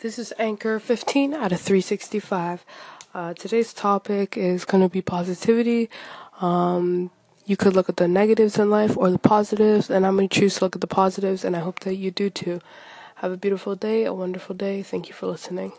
This is Anchor 15 out of 365. Uh, today's topic is going to be positivity. Um, you could look at the negatives in life or the positives, and I'm going to choose to look at the positives, and I hope that you do too. Have a beautiful day, a wonderful day. Thank you for listening.